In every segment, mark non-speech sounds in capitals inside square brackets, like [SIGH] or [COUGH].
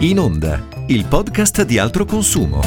In Onda, il podcast di altro consumo.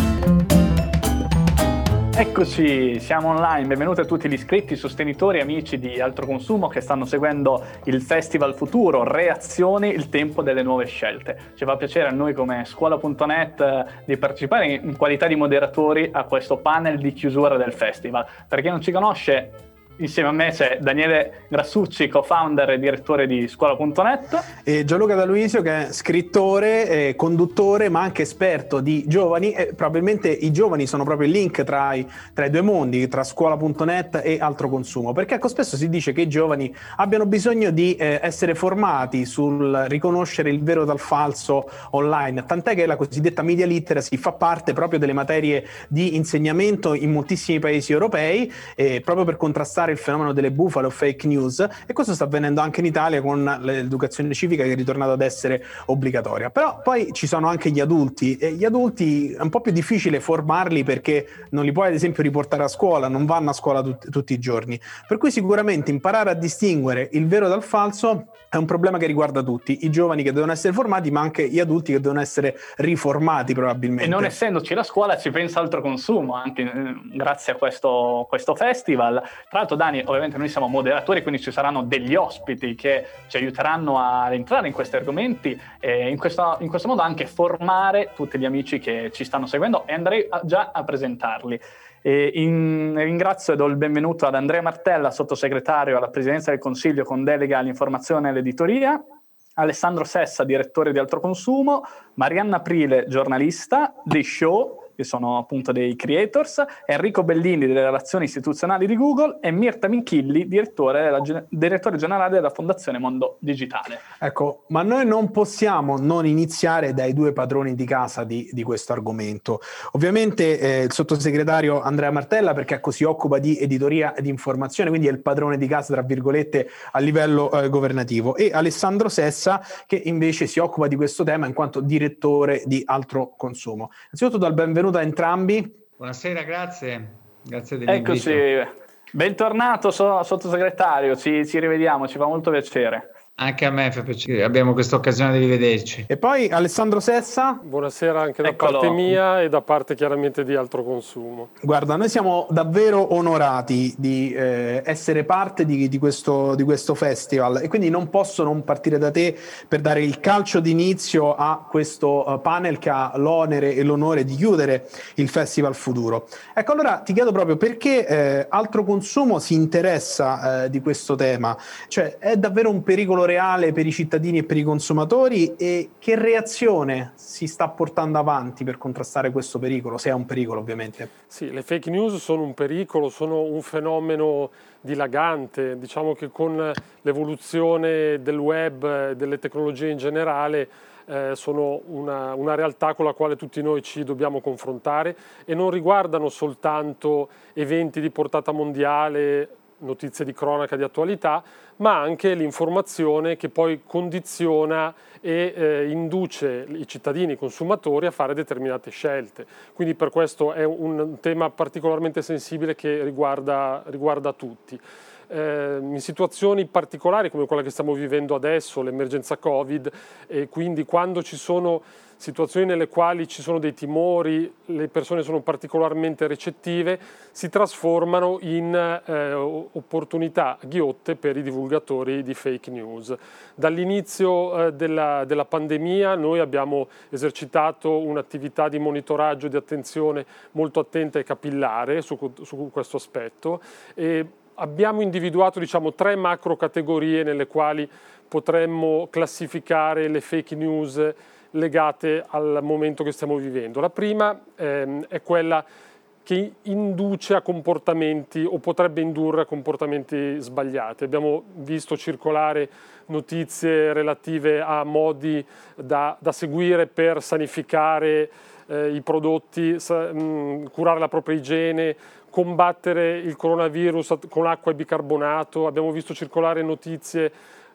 Eccoci, siamo online, benvenuti a tutti gli iscritti, sostenitori, amici di Altro Consumo che stanno seguendo il Festival Futuro, Reazioni, il tempo delle nuove scelte. Ci fa piacere a noi come scuola.net eh, di partecipare in qualità di moderatori a questo panel di chiusura del festival. Per chi non ci conosce, Insieme a me c'è Daniele Grassucci, co-founder e direttore di scuola.net. E Gianluca D'Aluisio che è scrittore, eh, conduttore ma anche esperto di giovani e probabilmente i giovani sono proprio il link tra i, tra i due mondi, tra scuola.net e altro consumo. Perché ecco, spesso si dice che i giovani abbiano bisogno di eh, essere formati sul riconoscere il vero dal falso online, tant'è che la cosiddetta media literacy fa parte proprio delle materie di insegnamento in moltissimi paesi europei eh, proprio per contrastare il fenomeno delle bufale o fake news e questo sta avvenendo anche in Italia con l'educazione civica che è ritornata ad essere obbligatoria. Però poi ci sono anche gli adulti e gli adulti è un po' più difficile formarli perché non li puoi ad esempio riportare a scuola, non vanno a scuola tut- tutti i giorni. Per cui sicuramente imparare a distinguere il vero dal falso è un problema che riguarda tutti, i giovani che devono essere formati, ma anche gli adulti che devono essere riformati probabilmente. E non essendoci la scuola ci pensa altro consumo, anche eh, grazie a questo, questo festival. Tra l'altro Dani, ovviamente noi siamo moderatori, quindi ci saranno degli ospiti che ci aiuteranno ad entrare in questi argomenti e in questo, in questo modo anche formare tutti gli amici che ci stanno seguendo e andrei a, già a presentarli. In, ringrazio e do il benvenuto ad Andrea Martella, sottosegretario alla Presidenza del Consiglio con delega all'informazione e all'editoria, Alessandro Sessa, direttore di Altro Consumo, Marianna Aprile, giornalista, The Show, che sono appunto dei creators, Enrico Bellini delle relazioni istituzionali di Google e Mirta Minchilli, direttore, della, direttore generale della Fondazione Mondo Digitale. Ecco, ma noi non possiamo non iniziare dai due padroni di casa di, di questo argomento. Ovviamente eh, il sottosegretario Andrea Martella perché si occupa di editoria e di informazione, quindi è il padrone di casa, tra virgolette, a livello eh, governativo, e Alessandro Sessa che invece si occupa di questo tema in quanto direttore di altro consumo. Innanzitutto dal benvenuto benvenuto a entrambi. Buonasera, grazie. Grazie dell'invito. Eccoci, bentornato sottosegretario, ci, ci rivediamo, ci fa molto piacere. Anche a me fa piacere, abbiamo questa occasione di rivederci. E poi Alessandro Sessa. Buonasera anche da Eccolo. parte mia e da parte chiaramente di altro consumo. Guarda, noi siamo davvero onorati di eh, essere parte di, di, questo, di, questo, festival e quindi non posso non partire da te per dare il calcio d'inizio a questo uh, panel che ha l'onere e l'onore di chiudere il Festival Futuro. Ecco, allora ti chiedo proprio perché eh, altro consumo si interessa eh, di questo tema, cioè è davvero un pericolo reale per i cittadini e per i consumatori e che reazione si sta portando avanti per contrastare questo pericolo, se è un pericolo ovviamente? Sì, le fake news sono un pericolo, sono un fenomeno dilagante, diciamo che con l'evoluzione del web e delle tecnologie in generale eh, sono una, una, realtà con la quale tutti noi ci dobbiamo confrontare e non riguardano soltanto eventi di portata mondiale notizie di cronaca di attualità, ma anche l'informazione che poi condiziona e eh, induce i cittadini, i consumatori a fare determinate scelte. Quindi per questo è un tema particolarmente sensibile che riguarda, riguarda tutti. Eh, in situazioni particolari come quella che stiamo vivendo adesso, l'emergenza Covid, e quindi quando ci sono situazioni nelle quali ci sono dei timori, le persone sono particolarmente recettive, si trasformano in eh, opportunità ghiotte per i divulgatori di fake news. Dall'inizio eh, della, della, pandemia noi abbiamo esercitato un'attività di monitoraggio di attenzione molto attenta e capillare su, su questo aspetto e abbiamo individuato diciamo, tre macro categorie nelle quali potremmo classificare le fake news legate al momento che stiamo vivendo. La prima ehm, è quella che induce a comportamenti o potrebbe indurre a comportamenti sbagliati. Abbiamo visto circolare notizie relative a modi da, da seguire per sanificare eh, i prodotti, sa, mh, curare la propria igiene, combattere il coronavirus con acqua e bicarbonato. Abbiamo visto circolare notizie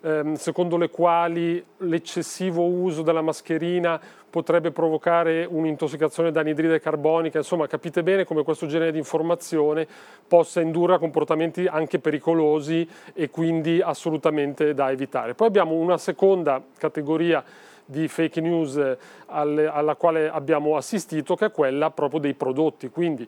ehm, secondo le quali l'eccessivo uso della mascherina potrebbe provocare un'intossicazione da anidride carbonica, insomma capite bene come questo genere di informazione possa indurre a comportamenti anche pericolosi e quindi assolutamente da evitare. Poi abbiamo una seconda categoria di fake news alle, alla quale abbiamo assistito, che è quella proprio dei prodotti. Quindi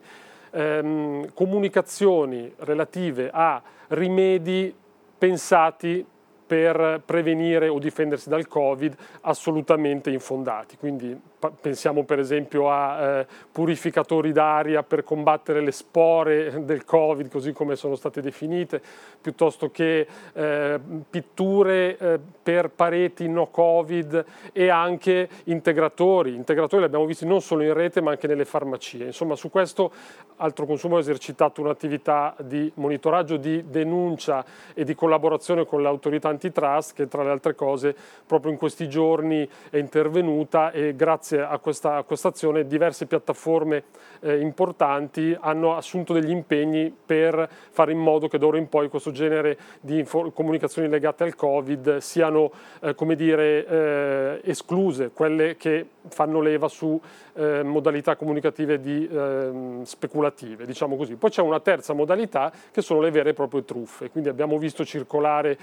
ehm, comunicazioni relative a rimedi pensati per prevenire o difendersi dal Covid assolutamente infondati. Quindi pensiamo per esempio a eh, purificatori d'aria per combattere le spore del Covid, così come sono state definite, piuttosto che eh, pitture eh, per pareti no Covid e anche integratori. Integratori li abbiamo visti non solo in rete ma anche nelle farmacie. Insomma, su questo Altro Consumo ha esercitato un'attività di monitoraggio, di denuncia e di collaborazione con l'autorità antitrust che tra le altre cose proprio in questi giorni è intervenuta e grazie a questa, a questa azione diverse piattaforme eh, importanti hanno assunto degli impegni per fare in modo che d'ora in poi questo genere di comunicazioni legate al Covid siano eh, come dire, eh, escluse, quelle che fanno leva su eh, modalità comunicative di, eh, speculative, diciamo così. Poi c'è una terza modalità che sono le vere e proprie truffe, quindi abbiamo visto circolare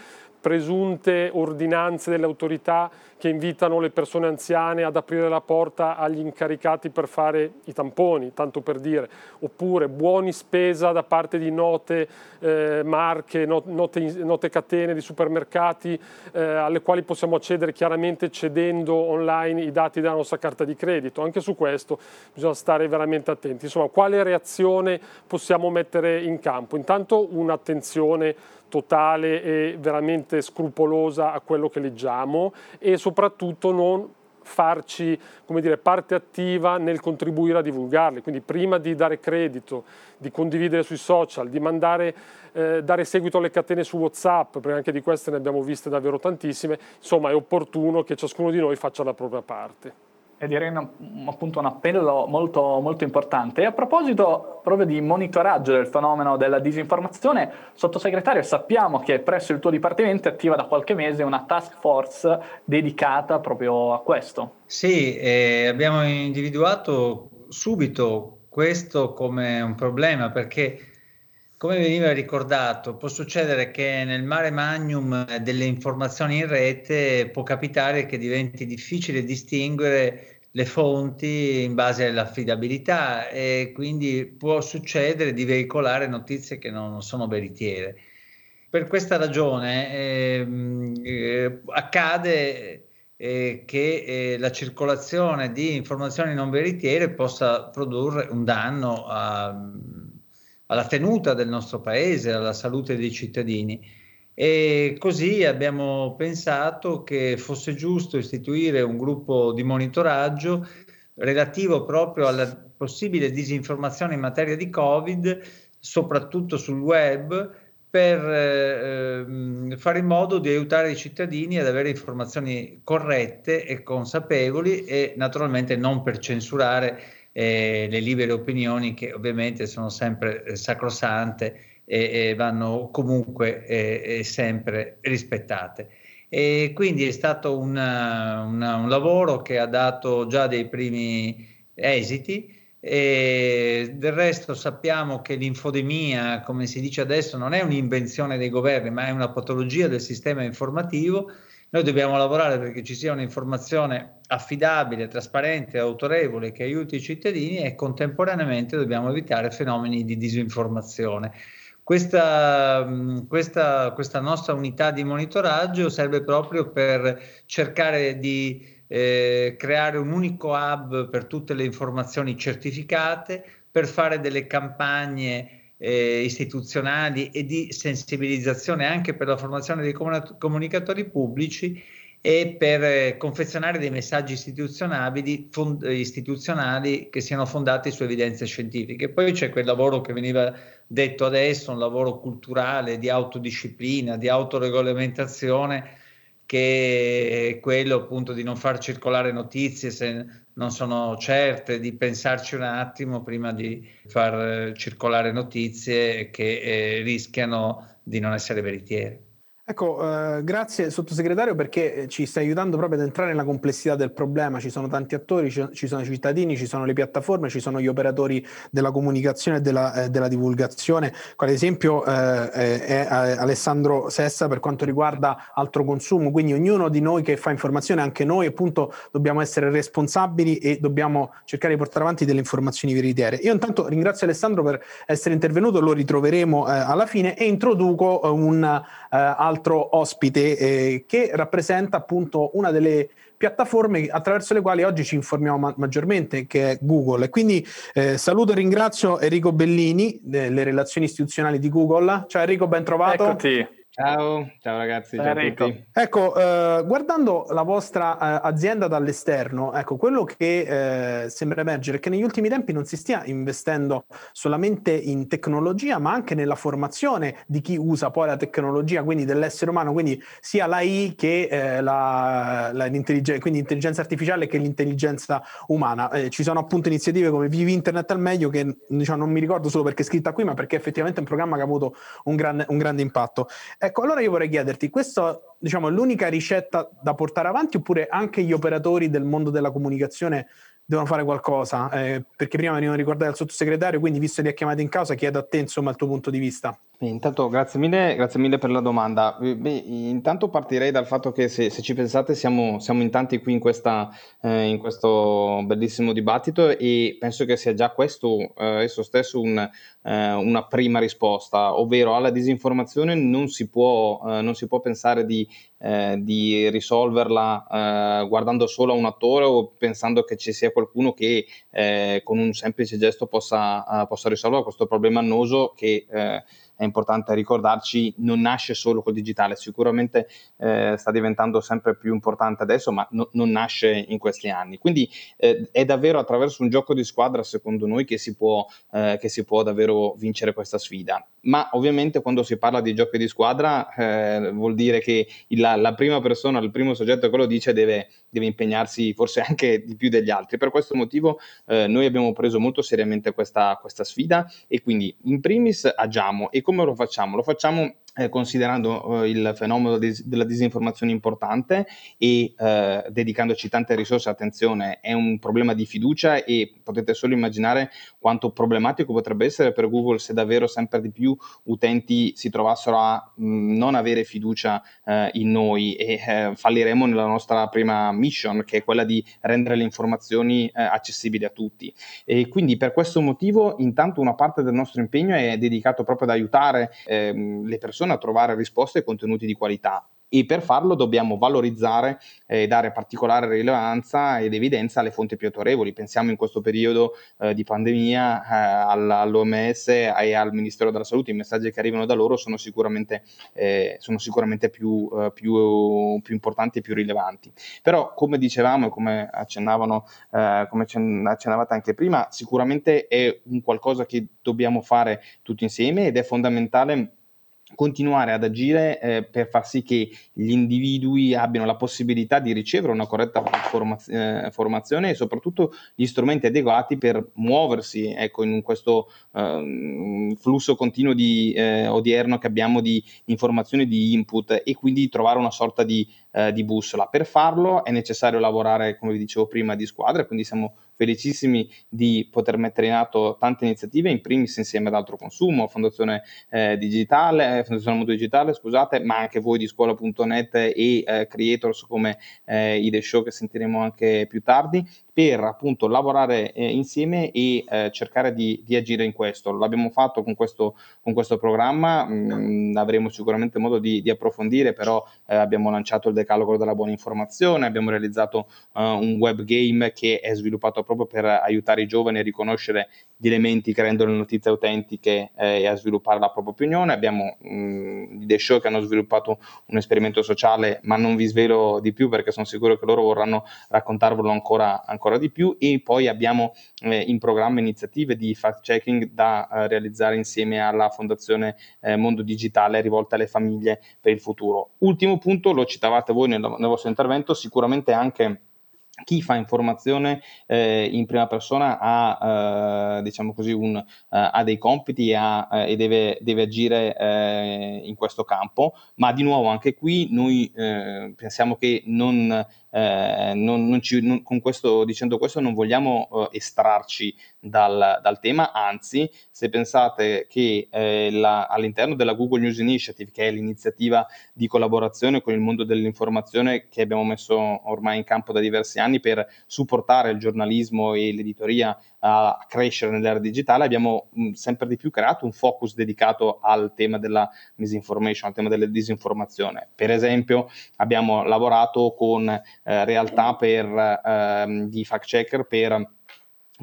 presunte ordinanze delle autorità che invitano le persone anziane ad aprire la porta agli incaricati per fare i tamponi, tanto per dire, oppure buoni spesa da parte di note eh, marche, note, note, catene di supermercati eh, alle quali possiamo accedere chiaramente cedendo online i dati della nostra carta di credito. Anche su questo bisogna stare veramente attenti. Insomma, quale reazione possiamo mettere in campo? Intanto un'attenzione totale e veramente scrupolosa a quello che leggiamo e soprattutto non farci come dire, parte attiva nel contribuire a divulgarli. Quindi prima di dare credito, di condividere sui social, di mandare, eh, dare seguito alle catene su WhatsApp, perché anche di queste ne abbiamo viste davvero tantissime, insomma è opportuno che ciascuno di noi faccia la propria parte e direi una, appunto un appello molto, molto importante. E a proposito proprio di monitoraggio del fenomeno della disinformazione, sottosegretario, sappiamo che presso il tuo dipartimento è attiva da qualche mese una task force dedicata proprio a questo. Sì, eh, abbiamo individuato subito questo come un problema perché come veniva ricordato, può succedere che nel mare magnum delle informazioni in rete può capitare che diventi difficile distinguere le fonti in base all'affidabilità e quindi può succedere di veicolare notizie che non sono veritiere. Per questa ragione ehm, eh, accade eh, che eh, la circolazione di informazioni non veritiere possa produrre un danno a alla tenuta del nostro paese, alla salute dei cittadini. E così abbiamo pensato che fosse giusto istituire un gruppo di monitoraggio relativo proprio alla possibile disinformazione in materia di Covid, soprattutto sul web, per eh, fare in modo di aiutare i cittadini ad avere informazioni corrette e consapevoli e naturalmente non per censurare eh, le libere opinioni che ovviamente sono sempre eh, sacrosante e, e, vanno comunque eh, sempre rispettate. E quindi è stato una, una, un lavoro che ha dato già dei primi esiti. E del resto sappiamo che l'infodemia, come si dice adesso, non è un'invenzione dei governi, ma è una patologia del sistema informativo noi dobbiamo lavorare perché ci sia un'informazione affidabile, trasparente, autorevole che aiuti i cittadini e contemporaneamente dobbiamo evitare fenomeni di disinformazione. Questa, questa, questa nostra unità di monitoraggio serve proprio per cercare di eh, creare un unico hub per tutte le informazioni certificate, per fare delle campagne eh, istituzionali e di sensibilizzazione anche per la formazione dei comunicatori pubblici e per eh, confezionare dei messaggi istituzionali, fond- istituzionali che siano fondati su evidenze scientifiche. Poi c'è quel lavoro che veniva detto adesso, un lavoro culturale di autodisciplina, di autoregolamentazione che è quello appunto di non far circolare notizie se non sono certe, di pensarci un attimo prima di far circolare notizie che eh, rischiano di non essere veritiere. Ecco, eh, grazie sottosegretario perché ci sta aiutando proprio ad entrare nella complessità del problema. Ci sono tanti attori, ci, ci sono i cittadini, ci sono le piattaforme, ci sono gli operatori della comunicazione e della, eh, della divulgazione. Quale esempio eh, è Alessandro Sessa per quanto riguarda altro consumo. Quindi ognuno di noi che fa informazione, anche noi appunto, dobbiamo essere responsabili e dobbiamo cercare di portare avanti delle informazioni veritiere. Io intanto ringrazio Alessandro per essere intervenuto, lo ritroveremo eh, alla fine e introduco eh, un altro altro ospite eh, che rappresenta appunto una delle piattaforme attraverso le quali oggi ci informiamo ma- maggiormente, che è Google. E quindi eh, saluto e ringrazio Enrico Bellini delle relazioni istituzionali di Google. Ciao Enrico, ben trovato. Eccoti. Ciao, ciao ragazzi, ciao Ecco, eh, guardando la vostra eh, azienda dall'esterno, ecco, quello che eh, sembra emergere è che negli ultimi tempi non si stia investendo solamente in tecnologia, ma anche nella formazione di chi usa poi la tecnologia, quindi dell'essere umano, quindi sia l'AI che eh, la, la, l'intelligenza, quindi l'intelligenza artificiale che l'intelligenza umana. Eh, ci sono appunto iniziative come Vivi Internet al meglio che diciamo, non mi ricordo solo perché è scritta qui, ma perché effettivamente è un programma che ha avuto un, gran, un grande impatto. Ecco, allora io vorrei chiederti, questo diciamo, è l'unica ricetta da portare avanti oppure anche gli operatori del mondo della comunicazione devono fare qualcosa? Eh, perché prima venivano ricordati dal sottosegretario, quindi visto che li ha chiamati in causa, chiedo a te insomma il tuo punto di vista. Intanto grazie mille, grazie mille per la domanda. Beh, intanto partirei dal fatto che se, se ci pensate siamo, siamo, in tanti qui in, questa, eh, in, questo bellissimo dibattito e penso che sia già questo eh, esso stesso un, eh, una prima risposta, ovvero alla disinformazione non si può, eh, non si può pensare di, eh, di risolverla eh, guardando solo a un attore o pensando che ci sia qualcuno che con un semplice gesto possa, possa risolvere questo problema annoso che è importante ricordarci, non nasce solo col digitale, sicuramente eh, sta diventando sempre più importante adesso, ma no, non nasce in questi anni. Quindi eh, è davvero attraverso un gioco di squadra, secondo noi, che si, può, eh, che si può davvero vincere questa sfida. Ma ovviamente quando si parla di giochi di squadra eh, vuol dire che la, la, prima persona, il primo soggetto che lo dice deve, deve, impegnarsi forse anche di più degli altri. Per questo motivo eh, noi abbiamo preso molto seriamente questa, questa sfida e quindi in primis agiamo e come lo facciamo? Lo facciamo eh, considerando eh, il fenomeno di, della disinformazione importante e eh, dedicandoci tante risorse attenzione, è un problema di fiducia e potete solo immaginare quanto problematico potrebbe essere per Google se davvero sempre di più utenti si trovassero a mh, mm, non avere fiducia eh, in noi e eh, falliremo nella nostra prima mission che è quella di rendere le informazioni eh, accessibili a tutti. E quindi per questo motivo intanto una parte del nostro impegno è dedicato proprio ad aiutare ehm, le persone persone a trovare risposte e contenuti di qualità e per farlo dobbiamo valorizzare e eh, dare particolare rilevanza ed evidenza alle fonti più autorevoli. Pensiamo in questo periodo eh, di pandemia eh, all'OMS e al Ministero della Salute, i messaggi che arrivano da loro sono sicuramente, eh, sono sicuramente più, eh, più, più, importanti e più rilevanti. Però come dicevamo e come, accennavano, eh, come accennavate anche prima, sicuramente è un qualcosa che dobbiamo fare tutti insieme ed è fondamentale continuare ad agire eh, per far sì che gli individui abbiano la possibilità di ricevere una corretta formaz- eh, formazione e soprattutto gli strumenti adeguati per muoversi ecco, in questo eh, flusso continuo di, eh, odierno che abbiamo di informazioni, di input e quindi trovare una sorta di, eh, di bussola. Per farlo è necessario lavorare, come vi dicevo prima, di squadra, quindi siamo felicissimi di poter mettere in atto tante iniziative, in primis insieme ad Altro Consumo, Fondazione eh, Digitale, Fondazione Mondo Digitale, scusate, ma anche voi di scuola.net e eh, creators come eh, Ide Show che sentiremo anche più tardi, per appunto lavorare eh, insieme e eh, cercare di, di, agire in questo. L'abbiamo fatto con questo, con questo programma, mh, mm, avremo sicuramente modo di, di approfondire, però eh, abbiamo lanciato il decalogo della buona informazione, abbiamo realizzato uh, un web game che è sviluppato proprio per aiutare i giovani a riconoscere gli elementi che rendono le notizie autentiche eh, e a sviluppare la propria opinione. Abbiamo mh, mm, dei show che hanno sviluppato un esperimento sociale, ma non vi svelo di più perché sono sicuro che loro vorranno raccontarvelo ancora, ancora di più e poi abbiamo eh, in programma iniziative di fact checking da eh, realizzare insieme alla Fondazione eh, Mondo Digitale rivolta alle famiglie per il futuro. Ultimo punto, lo citavate voi nel, nel vostro intervento, sicuramente anche chi fa informazione eh, in prima persona ha, eh, diciamo così, un, uh, ha dei compiti ha, uh, e deve, deve agire uh, in questo campo, ma di nuovo anche qui noi pensiamo che non eh, non, non ci, non, questo, dicendo questo non vogliamo eh, estrarci dal, dal, tema, anzi se pensate che eh, la, all'interno della Google News Initiative, che è l'iniziativa di collaborazione con il mondo dell'informazione che abbiamo messo ormai in campo da diversi anni per supportare il giornalismo e l'editoria a crescere nell'era digitale, abbiamo mh, sempre di più creato un focus dedicato al tema della misinformation, al tema della disinformazione. Per esempio, abbiamo lavorato con realtà per, eh, di fact checker per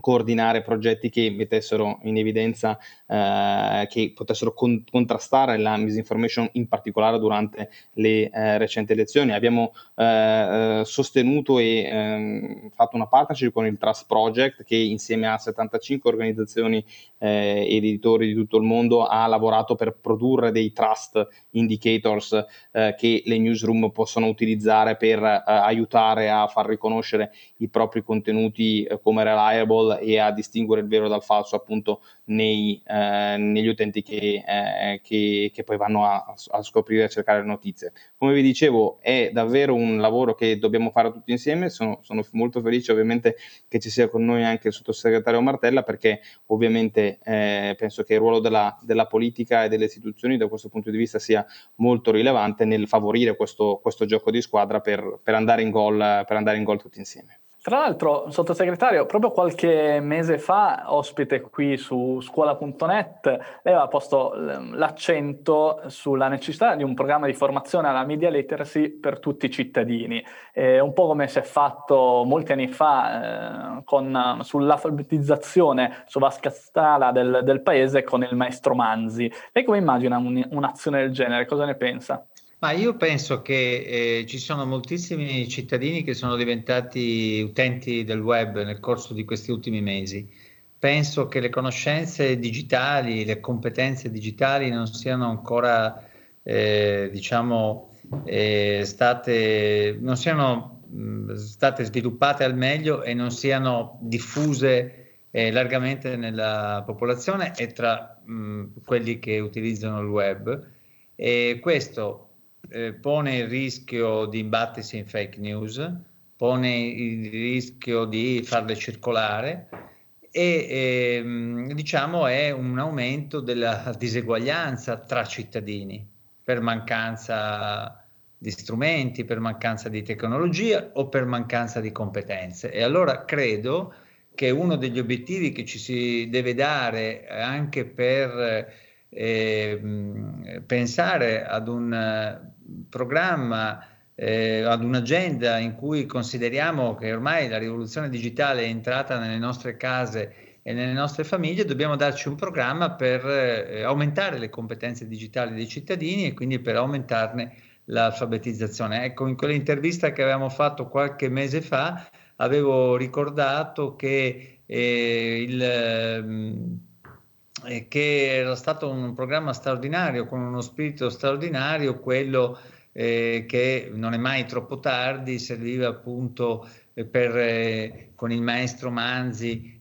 coordinare progetti che mettessero in evidenza eh, che potessero con- contrastare la misinformation in particolare durante le eh, recenti elezioni. Abbiamo eh, eh sostenuto e ehm, fatto una partnership con il Trust Project che insieme a 75 organizzazioni eh, ed editori di tutto il mondo ha lavorato per produrre dei trust indicators eh, che le newsroom possono utilizzare per aiutare a far riconoscere i propri contenuti come reliable e a distinguere il vero dal falso appunto nei, eh, negli utenti che, eh, che, che, poi vanno a, a scoprire e a cercare notizie. Come vi dicevo, è davvero un lavoro che dobbiamo fare tutti insieme. Sono, sono molto felice ovviamente che ci sia con noi anche il sottosegretario Martella perché ovviamente eh, penso che il ruolo della, della, politica e delle istituzioni da questo punto di vista sia molto rilevante nel favorire questo, questo gioco di squadra per, per andare in gol tutti insieme. Tra l'altro, sottosegretario, proprio qualche mese fa, ospite qui su scuola.net, lei aveva posto l'accento sulla necessità di un programma di formazione alla media literacy per tutti i cittadini, eh, un po' come si è fatto molti anni fa eh, con, sull'alfabetizzazione su vasca scala del, del, paese con il maestro Manzi. Lei come immagina un, un'azione del genere? Cosa ne pensa? Ma io penso che eh, ci sono moltissimi cittadini che sono diventati utenti del web nel corso di questi ultimi mesi. Penso che le conoscenze digitali, le competenze digitali non siano ancora, eh, diciamo, eh, state, non siano mh, state sviluppate al meglio e non siano diffuse eh, largamente nella popolazione e tra mh, quelli che utilizzano il web. E questo eh, pone il rischio di imbattersi in fake news, pone il rischio di farle circolare e ehm, diciamo è un aumento della [LAUGHS] diseguaglianza tra cittadini per mancanza di strumenti, per mancanza di tecnologia o per mancanza di competenze. E allora credo che uno degli obiettivi che ci si deve dare anche per eh, pensare ad un programma, eh, ad un'agenda in cui consideriamo che ormai la rivoluzione digitale è entrata nelle nostre case e nelle nostre famiglie, dobbiamo darci un programma per eh, aumentare le competenze digitali dei cittadini e quindi per aumentarne l'alfabetizzazione. Ecco, in quell'intervista che avevamo fatto qualche mese fa avevo ricordato che eh, il... Mh, che era stato un programma straordinario, con uno spirito straordinario, quello eh, che non è mai troppo tardi, serviva appunto eh, per, eh, con il maestro Manzi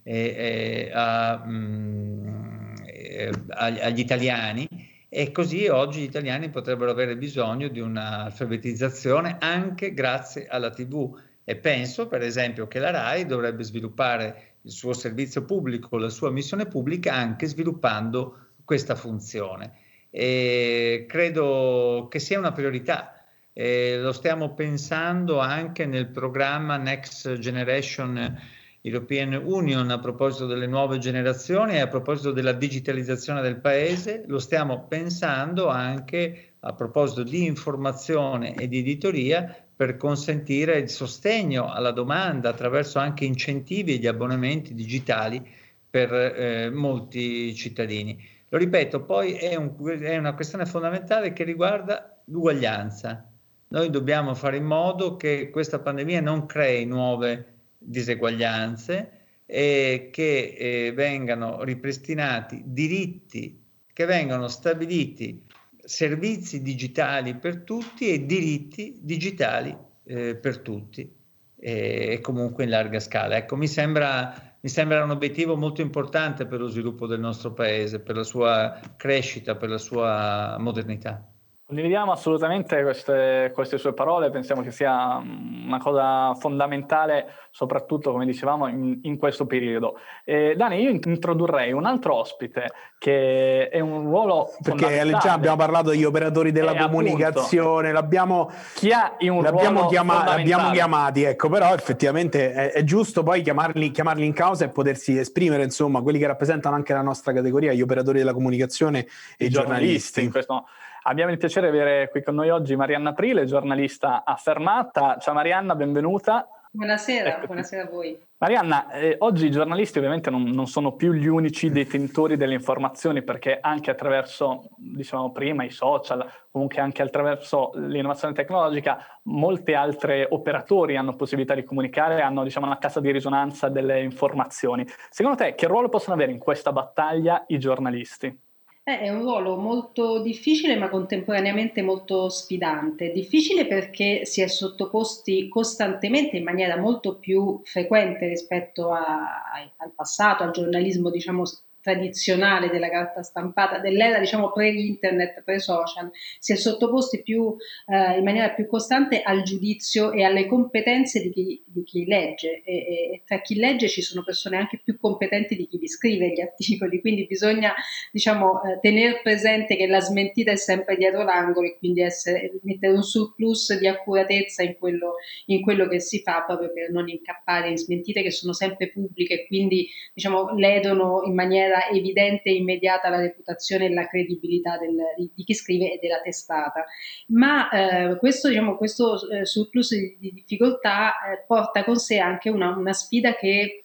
a, mh, mm, eh, agli italiani. E così oggi gli italiani potrebbero avere bisogno di un'alfabetizzazione anche grazie alla TV e penso per esempio che la RAI dovrebbe sviluppare il suo servizio pubblico, la sua missione pubblica anche sviluppando questa funzione. E credo che sia una priorità. Eh, lo stiamo pensando anche nel programma Next Generation European Union a proposito delle nuove generazioni e a proposito della digitalizzazione del paese, lo stiamo pensando anche a proposito di informazione e di editoria per consentire il sostegno alla domanda attraverso anche incentivi e gli abbonamenti digitali per eh, molti cittadini. Lo ripeto, poi è, un, è una questione fondamentale che riguarda l'uguaglianza. Noi dobbiamo fare in modo che questa pandemia non crei nuove diseguaglianze e che eh, vengano ripristinati diritti, che vengano stabiliti servizi digitali per tutti e diritti digitali eh, per tutti. e, comunque in larga scala. Ecco, mi sembra, mi sembra un obiettivo molto importante per lo sviluppo del nostro paese, per la sua crescita, per la sua modernità. Condividiamo assolutamente queste, queste, sue parole, pensiamo che sia una cosa fondamentale, soprattutto come dicevamo in, in questo periodo. Eh, Dani, io introdurrei un altro ospite che è un ruolo perché già abbiamo parlato degli operatori della eh, comunicazione, appunto, l'abbiamo, chi ha un l'abbiamo, chiama, l'abbiamo chiamati, ecco, però effettivamente è, è giusto poi chiamarli, chiamarli, in causa e potersi esprimere, insomma, quelli che rappresentano anche la nostra categoria, gli operatori della comunicazione e i giornalisti. giornalisti. Abbiamo il piacere di avere qui con noi oggi Marianna Aprile, giornalista affermata. Ciao Marianna, benvenuta. Buonasera, ecco. buonasera a voi. Marianna, eh, oggi i giornalisti ovviamente non, non, sono più gli unici detentori delle informazioni perché anche attraverso, dicevamo prima, i social, comunque anche attraverso l'innovazione tecnologica, molti altri operatori hanno possibilità di comunicare, hanno diciamo, una cassa di risonanza delle informazioni. Secondo te che ruolo possono avere in questa battaglia i giornalisti? Eh, è un ruolo molto difficile ma contemporaneamente molto sfidante. Difficile perché si è sottoposti costantemente in maniera molto più frequente rispetto a, a, al passato, al giornalismo diciamo tradizionale della carta stampata, dell'era diciamo pre-internet, pre-social, si è sottoposti più, eh, in maniera più costante al giudizio e alle competenze di chi, di chi legge. E, e, tra chi legge ci sono persone anche più competenti di chi vi scrive gli [LAUGHS] articoli, quindi bisogna diciamo eh, tenere presente che la smentita è sempre dietro l'angolo e quindi essere, mettere un surplus di accuratezza in quello, in quello che si fa proprio per non incappare in smentite che sono sempre pubbliche e quindi diciamo ledono in maniera maniera evidente e immediata la reputazione e la credibilità del, di, chi scrive e della testata. Ma eh, questo, diciamo, questo eh, surplus di, di difficoltà eh, porta con sé anche una, una sfida che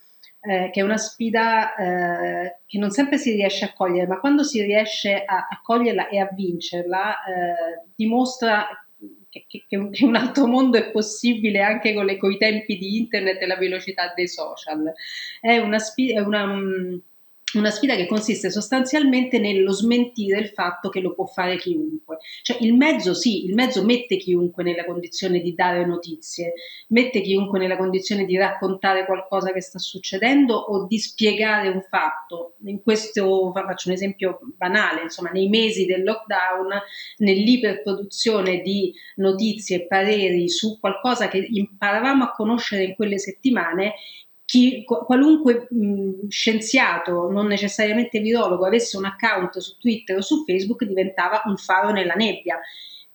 eh, che è una sfida eh, che non sempre si riesce a cogliere, ma quando si riesce a, a coglierla e a vincerla, eh, dimostra che, che, un, altro mondo è possibile anche con, le, con, i tempi di internet e la velocità dei social. È una sfida, una sfida che consiste sostanzialmente nello smentire il fatto che lo può fare chiunque. Cioè il mezzo sì, il mezzo mette chiunque nella condizione di dare notizie, mette chiunque nella condizione di raccontare qualcosa che sta succedendo o di spiegare un fatto. In questo faccio un esempio banale, insomma, nei mesi del lockdown, nell'iperproduzione di notizie e pareri su qualcosa che imparavamo a conoscere in quelle settimane, chi, qualunque mh, scienziato, non necessariamente virologo, avesse un account su Twitter o su Facebook diventava un faro nella nebbia.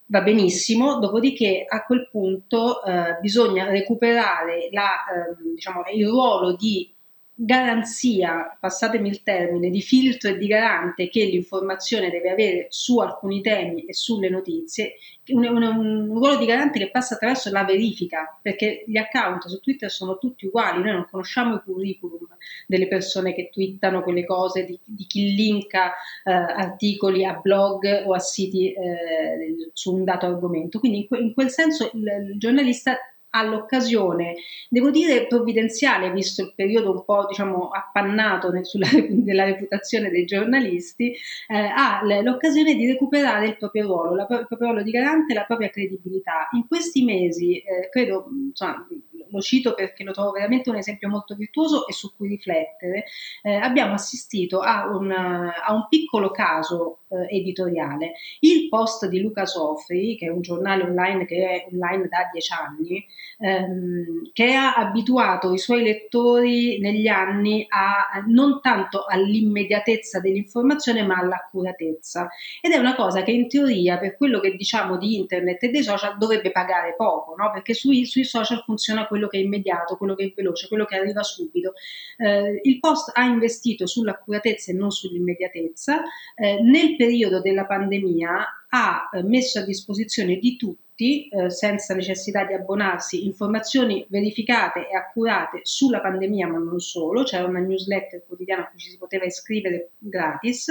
Va benissimo, dopodiché a quel punto eh, bisogna recuperare la, eh, diciamo, il ruolo di garanzia, passatemi il termine, di filtro e di garante che l'informazione deve avere su alcuni temi e sulle notizie, un, un, un, ruolo di garante che passa attraverso la verifica, perché gli account su Twitter sono tutti uguali, noi non conosciamo i curriculum delle persone che twittano quelle cose, di, di chi linka eh, articoli a blog o a siti eh, su un dato argomento. Quindi in, que, in quel senso il, il giornalista all'occasione, devo dire provvidenziale, visto il periodo un po' diciamo appannato nel, sulla, [LAUGHS] della reputazione dei giornalisti, eh, ha l'occasione di recuperare il proprio ruolo, la, il proprio ruolo di garante e la propria credibilità. In questi mesi, eh, credo, insomma, lo cito perché lo trovo veramente un esempio molto virtuoso e su cui riflettere, eh, abbiamo assistito a un, a un piccolo caso eh, editoriale. Il post di Luca Sofri, che è un giornale online che è online da dieci anni, ehm, che ha abituato i suoi lettori negli anni a non tanto all'immediatezza dell'informazione ma all'accuratezza. Ed è una cosa che in teoria, per quello che diciamo di internet e dei social, dovrebbe pagare poco, no? perché sui, sui social funziona quello che è immediato, quello che è veloce, quello che arriva subito. Eh, il post ha investito sull'accuratezza e non sull'immediatezza. Eh, nel periodo della pandemia ha eh, messo a disposizione di tutti eh, senza necessità di abbonarsi, informazioni verificate e accurate sulla pandemia, ma non solo, c'era una newsletter quotidiana a cui ci si poteva iscrivere gratis.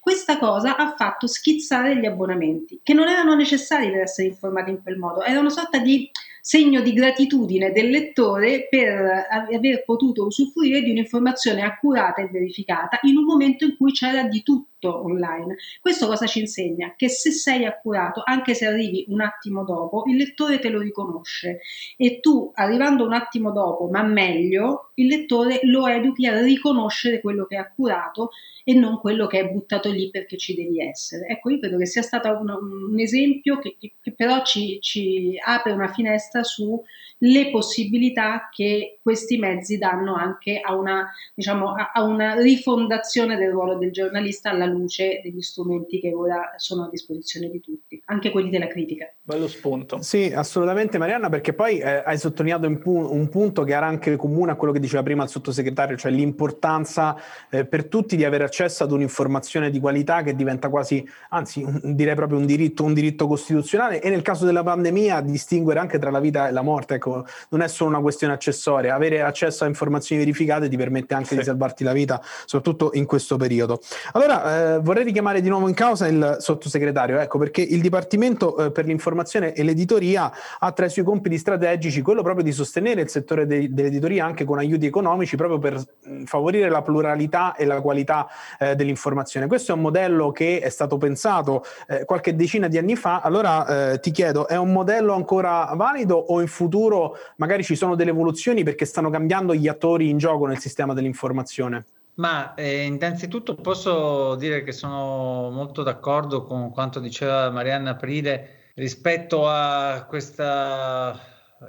Questa cosa ha fatto schizzare gli abbonamenti, che non erano necessari per essere informati in quel modo, era una sorta di segno di gratitudine del lettore per aver potuto usufruire di un'informazione accurata e verificata in un momento in cui c'era di tutto online. Questo cosa ci insegna? Che se sei accurato, anche se arrivi un attimo dopo, il lettore te lo riconosce e tu arrivando un attimo dopo, ma meglio, il lettore lo educhi a riconoscere quello che è accurato e non quello che è buttato lì perché ci devi essere. Ecco, io credo che sia stato un, un esempio che, che però ci, ci apre una finestra su le possibilità che questi mezzi danno anche a una, diciamo, a una rifondazione del ruolo del giornalista alla luce degli strumenti che ora sono a disposizione di tutti, anche quelli della critica. Bello spunto. Sì, assolutamente Marianna, perché poi eh, hai sottolineato un, pu- un, punto che era anche comune a quello che diceva prima il sottosegretario, cioè l'importanza eh, per tutti di avere accesso ad un'informazione di qualità che diventa quasi, anzi direi proprio un diritto, un diritto costituzionale e nel caso della pandemia distinguere anche tra la vita e la morte. Ecco, non è solo una questione accessoria, avere accesso a informazioni verificate ti permette anche sì. di salvarti la vita, soprattutto in questo periodo. Allora, eh, vorrei richiamare di nuovo in causa il sottosegretario, ecco, perché il Dipartimento eh, per l'informazione e l'editoria ha tra i suoi compiti strategici quello proprio di sostenere il settore de- dell'editoria anche con aiuti economici proprio per mh, favorire la pluralità e la qualità eh, dell'informazione. Questo è un modello che è stato pensato eh, qualche decina di anni fa, allora eh, ti chiedo, è un modello ancora valido o in futuro magari ci sono delle evoluzioni perché stanno cambiando gli attori in gioco nel sistema dell'informazione? Ma eh, innanzitutto posso dire che sono molto d'accordo con quanto diceva Marianna Aprile rispetto a questo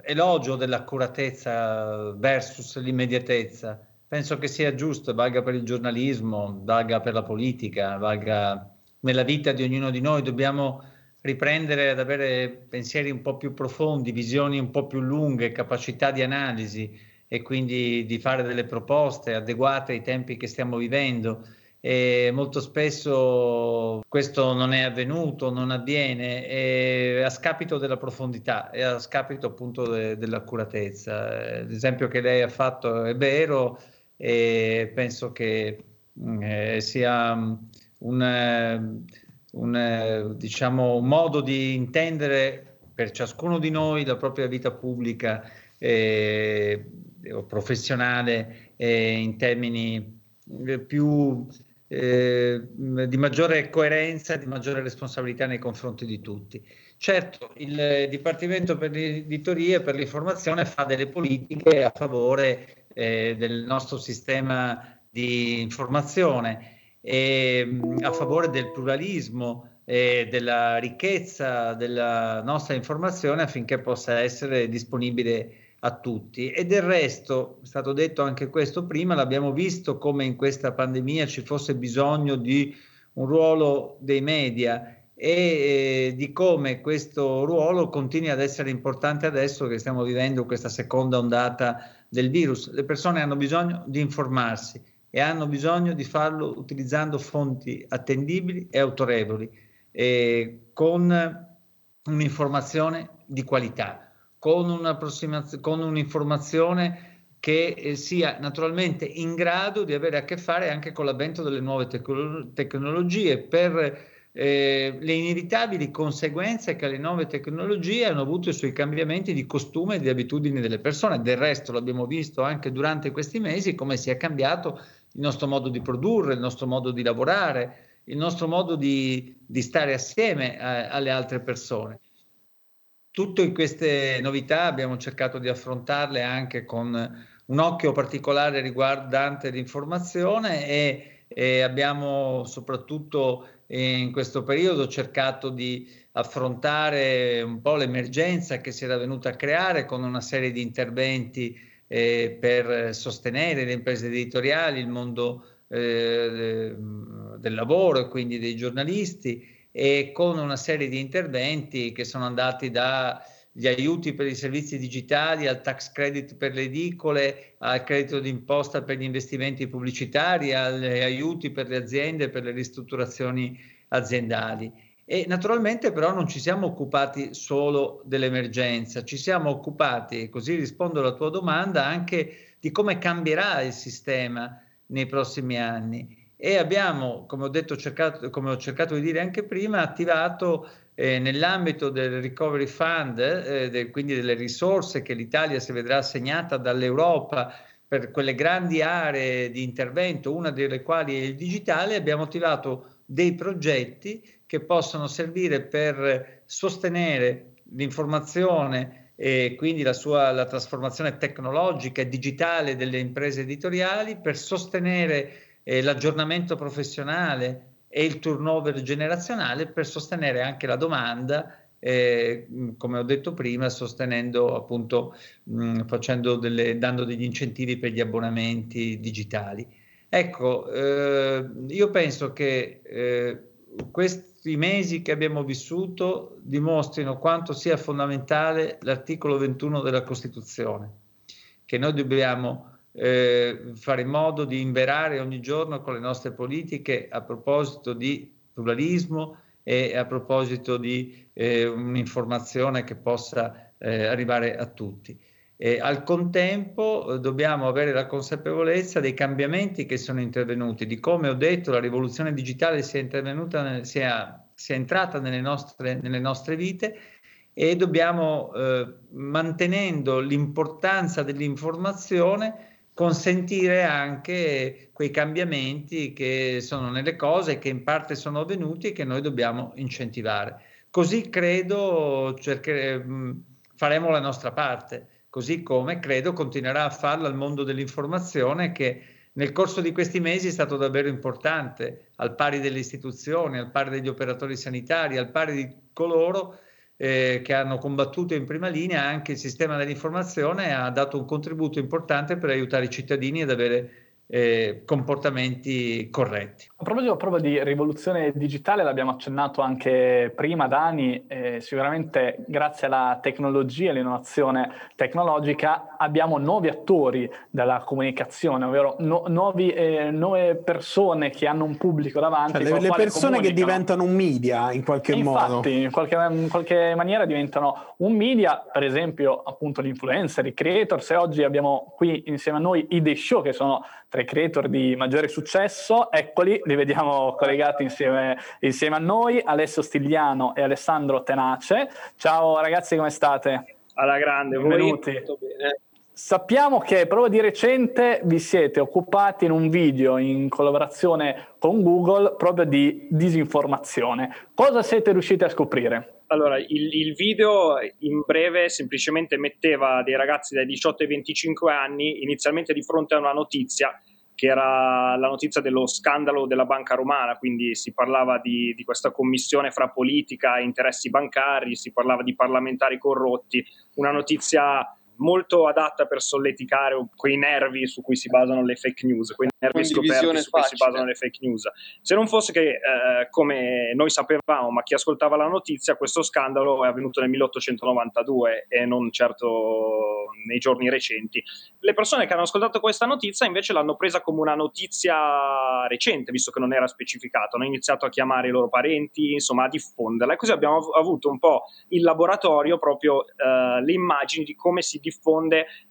elogio dell'accuratezza versus l'immediatezza. Penso che sia giusto, valga per il giornalismo, valga per la politica, valga nella vita di ognuno di noi. Dobbiamo riprendere ad avere pensieri un po' più profondi, visioni un po' più lunghe, capacità di analisi e quindi di fare delle proposte adeguate ai tempi che stiamo vivendo. E molto spesso questo non è avvenuto, non avviene a scapito della profondità e a scapito appunto de, dell'accuratezza. L'esempio che lei ha fatto è vero e penso che eh, sia un, un, eh, diciamo, modo di intendere per ciascuno di noi la propria vita pubblica eh, o professionale eh, in termini eh, più eh, di maggiore coerenza, di maggiore responsabilità nei confronti di tutti. Certo, il Dipartimento per l'editoria e per l'informazione fa delle politiche a favore eh, del nostro sistema di informazione e, mm, a favore del pluralismo e della ricchezza della nostra informazione affinché possa essere disponibile a tutti. E del resto, è stato detto anche questo prima, l'abbiamo visto come in questa pandemia ci fosse bisogno di un ruolo dei media e eh, di come questo ruolo continui ad essere importante adesso che stiamo vivendo questa seconda ondata del virus. Le persone hanno bisogno di informarsi e hanno bisogno di farlo utilizzando fonti attendibili e autorevoli, e con un'informazione di qualità, con, con un'informazione che eh, sia naturalmente in grado di avere a che fare anche con l'avvento delle nuove tecno- tecnologie per eh, le inevitabili conseguenze che le nuove tecnologie hanno avuto sui cambiamenti di costume e di abitudini delle persone. Del resto l'abbiamo visto anche durante questi mesi come si è cambiato il nostro modo di produrre, il nostro modo di lavorare, il nostro modo di, di stare assieme a, alle altre persone. Tutte queste novità abbiamo cercato di affrontarle anche con un occhio particolare riguardante l'informazione e, e abbiamo soprattutto in questo periodo cercato di affrontare un po' l'emergenza che si era venuta a creare con una serie di interventi eh, per sostenere le imprese editoriali, il mondo eh, del lavoro e quindi dei giornalisti e con una serie di interventi che sono andati dagli aiuti per i servizi digitali al tax credit per le edicole, al credito d'imposta per gli investimenti pubblicitari, agli aiuti per le aziende, per le ristrutturazioni aziendali. E naturalmente però non ci siamo occupati solo dell'emergenza, ci siamo occupati, e così rispondo alla tua domanda, anche di come cambierà il sistema nei prossimi anni. E abbiamo, come ho, detto, cercato, come ho cercato di dire anche prima, attivato eh, nell'ambito del Recovery Fund, eh, de, quindi delle risorse che l'Italia si vedrà assegnata dall'Europa per quelle grandi aree di intervento, una delle quali è il digitale, abbiamo attivato dei progetti che possono servire per sostenere l'informazione e quindi la sua la trasformazione tecnologica e digitale delle imprese editoriali, per sostenere eh, l'aggiornamento professionale e il turnover generazionale per sostenere anche la domanda, eh, come ho detto prima, sostenendo appunto, mh, delle, dando degli incentivi per gli abbonamenti digitali. Ecco, eh, io penso che eh, questi mesi che abbiamo vissuto dimostrino quanto sia fondamentale l'articolo 21 della Costituzione, che noi dobbiamo eh, fare in modo di inverare ogni giorno con le nostre politiche a proposito di pluralismo e a proposito di eh, un'informazione che possa eh, arrivare a tutti. E al contempo eh, dobbiamo avere la consapevolezza dei cambiamenti che sono intervenuti, di come ho detto la rivoluzione digitale sia, intervenuta, sia, sia entrata nelle nostre, nelle nostre vite e dobbiamo, eh, mantenendo l'importanza dell'informazione, consentire anche quei cambiamenti che sono nelle cose che in parte sono avvenuti e che noi dobbiamo incentivare. Così credo cerchere, faremo la nostra parte, così come credo continuerà a farlo il mondo dell'informazione che nel corso di questi mesi è stato davvero importante, al pari delle istituzioni, al pari degli operatori sanitari, al pari di coloro eh, che hanno combattuto in prima linea, anche il sistema dell'informazione ha dato un contributo importante per aiutare i cittadini ad avere eh, comportamenti corretti. A proposito proprio di rivoluzione digitale, l'abbiamo accennato anche prima, Dani, eh, sicuramente grazie alla tecnologia e all'innovazione tecnologica abbiamo nuovi attori della comunicazione, ovvero no, nuovi, eh, nuove persone che hanno un pubblico davanti. Cioè, le, le persone comunicano. che diventano un media in qualche e modo. Infatti, in qualche, in qualche maniera diventano un media, per esempio appunto gli influencer, i creators e oggi abbiamo qui insieme a noi i The Show che sono tra i creator di maggiore successo, eccoli, li vediamo collegati insieme, insieme a noi, Alessio Stigliano e Alessandro Tenace. Ciao ragazzi, come state? Alla grande, benvenuti. Voi, Sappiamo che proprio di recente vi siete occupati in un video in collaborazione con Google proprio di disinformazione. Cosa siete riusciti a scoprire? Allora, il, il, video in breve semplicemente metteva dei ragazzi dai 18 ai 25 anni inizialmente di fronte a una notizia che era la notizia dello scandalo della banca romana, quindi si parlava di, di, questa commissione fra politica e interessi bancari, si parlava di parlamentari corrotti, una notizia molto adatta per solleticare quei nervi su cui si basano le fake news, quei nervi scoperti su cui si basano le fake news. Se non fosse che, eh, come noi sapevamo, ma chi ascoltava la notizia, questo scandalo è avvenuto nel 1892 e non certo nei giorni recenti. Le persone che hanno ascoltato questa notizia invece l'hanno presa come una notizia recente, visto che non era specificato. Hanno iniziato a chiamare i loro parenti, insomma, a diffonderla. E così abbiamo avuto un po' in laboratorio proprio eh, le immagini di come si diffonde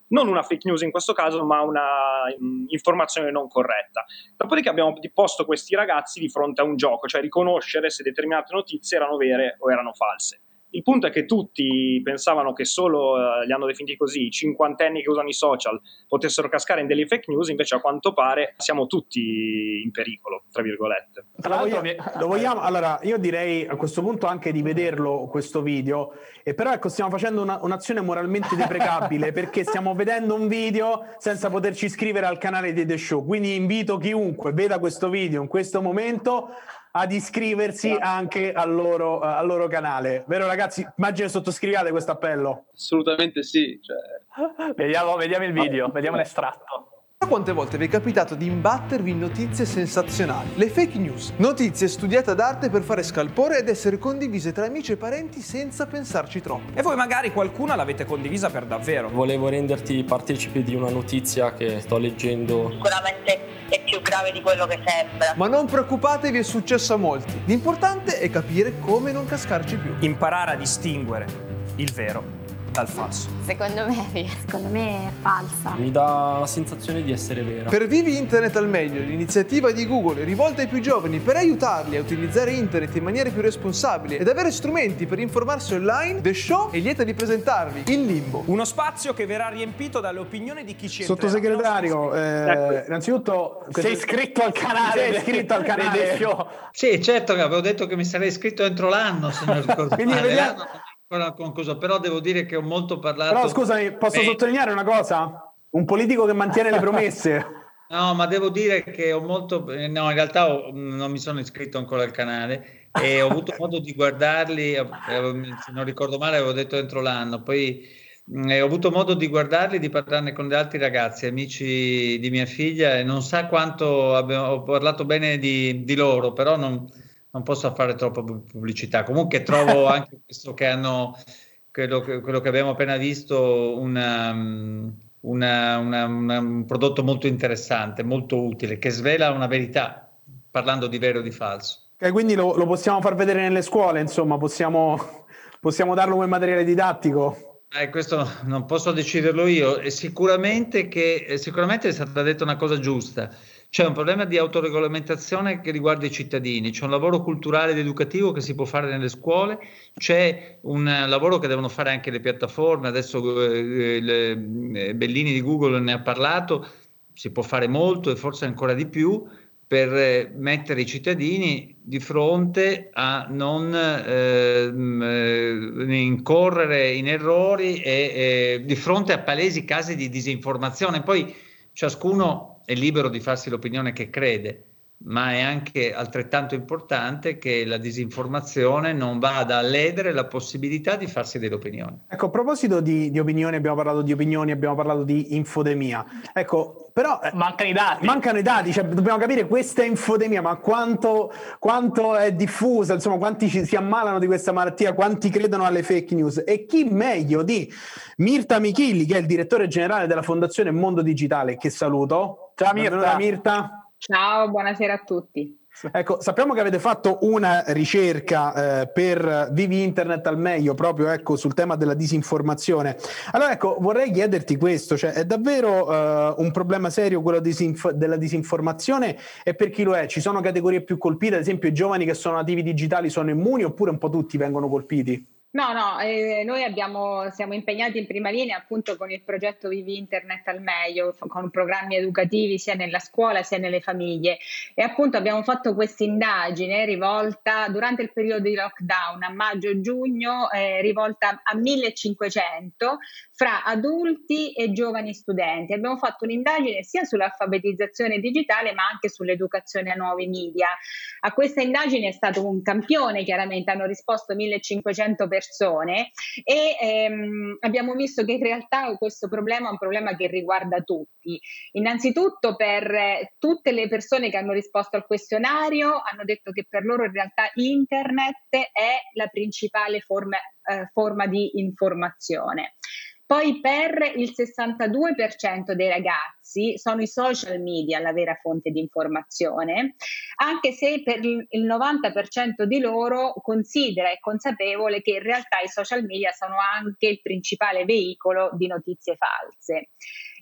non una fake news in questo caso, ma una um, informazione non corretta. Dopodiché abbiamo posto questi ragazzi di fronte a un gioco, cioè riconoscere se determinate notizie erano vere o erano false. Il punto è che tutti pensavano che solo, uh, li hanno definiti così, i cinquantenni che usano i social potessero cascare in delle fake news, invece a quanto pare siamo tutti in pericolo, tra virgolette. Tra l'altro, lo vogliamo, allora io direi a questo punto anche di vederlo questo video, e però ecco stiamo facendo una, un'azione moralmente deprecabile perché stiamo vedendo un video senza poterci iscrivere al canale di The Show, quindi invito chiunque veda questo video in questo momento ad iscriversi anche al loro, al loro, canale. Vero ragazzi? Immagino sottoscriviate questo appello. Assolutamente sì. Cioè... Vediamo, vediamo il video, vediamo l'estratto. Quante volte vi è capitato di imbattervi in notizie sensazionali? Le fake news. Notizie studiate ad arte per fare scalpore ed essere condivise tra amici e parenti senza pensarci troppo. E voi magari qualcuna l'avete condivisa per davvero. Volevo renderti partecipi di una notizia che sto leggendo. Sicuramente è più grave di quello che sembra. Ma non preoccupatevi, è successo a molti. L'importante è capire come non cascarci più. Imparare a distinguere il vero dal falso. Secondo me. Secondo me è falsa. Mi dà la sensazione di essere vera. Per Vivi Internet al meglio, l'iniziativa di Google rivolta ai più giovani per aiutarli a utilizzare internet in maniera più responsabile ed avere strumenti per informarsi online, The Show è lieta di presentarvi Il Limbo. Uno spazio che verrà riempito dalle opinioni di chi ci. Sottosegretario, eh, Ecco. innanzitutto Sei iscritto al canale. Sei iscritto al canale. Sì, certo che avevo detto che mi sarei iscritto entro l'anno, se non ricordo Quindi male. vediamo- ancora concluso, però devo dire che ho molto parlato. Però scusami, posso Beh, sottolineare una cosa? Un politico che mantiene le promesse. [LAUGHS] No, ma devo dire che ho molto. eh, No, in realtà ho- non mi sono iscritto ancora al canale e ho avuto [LAUGHS] modo di guardarli. eh, Se non ricordo male, avevo detto entro l'anno. Poi mh, eh, ho avuto modo di guardarli, di parlarne con gli altri ragazzi, amici di mia figlia, e non sa quanto abbiamo, ho parlato bene di, di loro, però non, non posso fare troppa pu- pubblicità. Comunque trovo [LAUGHS] anche questo che hanno, quello che, quello che abbiamo appena visto, una, mm, una- una- una- un prodotto molto interessante, molto utile, che svela una verità, parlando di vero e di falso. E quindi lo, lo possiamo far vedere nelle scuole, insomma, possiamo, possiamo darlo come materiale didattico. Eh, questo non posso deciderlo io, e sicuramente, che, sicuramente è stata detta una cosa giusta. C'è un problema di autoregolamentazione che riguarda i cittadini, c'è un lavoro culturale ed educativo che si può fare nelle scuole, c'è un lavoro che devono fare anche le piattaforme, adesso eh, le- eh, Bellini di Google ne ha parlato, si può fare molto e forse ancora di più per eh, mettere i cittadini di fronte a non ehm, eh, incorrere in errori e eh, di fronte a palesi casi di disinformazione. Poi ciascuno è libero di farsi l'opinione che crede, ma è anche altrettanto importante che la disinformazione non vada a ledere la possibilità di farsi delle opinioni. Ecco, a proposito di, di opinioni, abbiamo parlato di opinioni, abbiamo parlato di infodemia. Ecco, però... eh, Mancano i dati. Mancano i dati, cioè dobbiamo capire questa infodemia, ma quanto, quanto è diffusa, insomma, quanti ci, si ammalano di questa malattia, quanti credono alle fake news e chi meglio di Mirta Michilli, che è il direttore generale della Fondazione Mondo Digitale, che saluto. Ciao, Mirta. Mirta. Ciao, buonasera a tutti. Ecco, sappiamo che avete fatto una ricerca eh, per Vivi Internet al meglio proprio ecco, sul tema della disinformazione. Allora, ecco, vorrei chiederti questo, cioè è davvero eh, un problema serio quello disinf- della disinformazione e per chi lo è? Ci sono categorie più colpite, ad esempio i giovani che sono nativi digitali sono immuni oppure un po' tutti vengono colpiti? No, no, eh, noi abbiamo, siamo impegnati in prima linea appunto con il progetto Vivi Internet al meglio, con programmi educativi sia nella scuola sia nelle famiglie e appunto abbiamo fatto questa indagine rivolta durante il periodo di lockdown a maggio-giugno, eh, rivolta a 1500 fra adulti e giovani studenti. Abbiamo fatto un'indagine sia sull'alfabetizzazione digitale ma anche sull'educazione a nuovi media. A questa indagine è stato un campione, chiaramente hanno risposto 1500 persone e ehm, abbiamo visto che in realtà questo problema è un problema che riguarda tutti. Innanzitutto per eh, tutte le persone che hanno risposto al questionario hanno detto che per loro in realtà internet è la principale forma, eh, forma di informazione. Poi per il 62% dei ragazzi sono i social media la vera fonte di informazione, anche se per il 90% di loro considera e consapevole che in realtà i social media sono anche il principale veicolo di notizie false.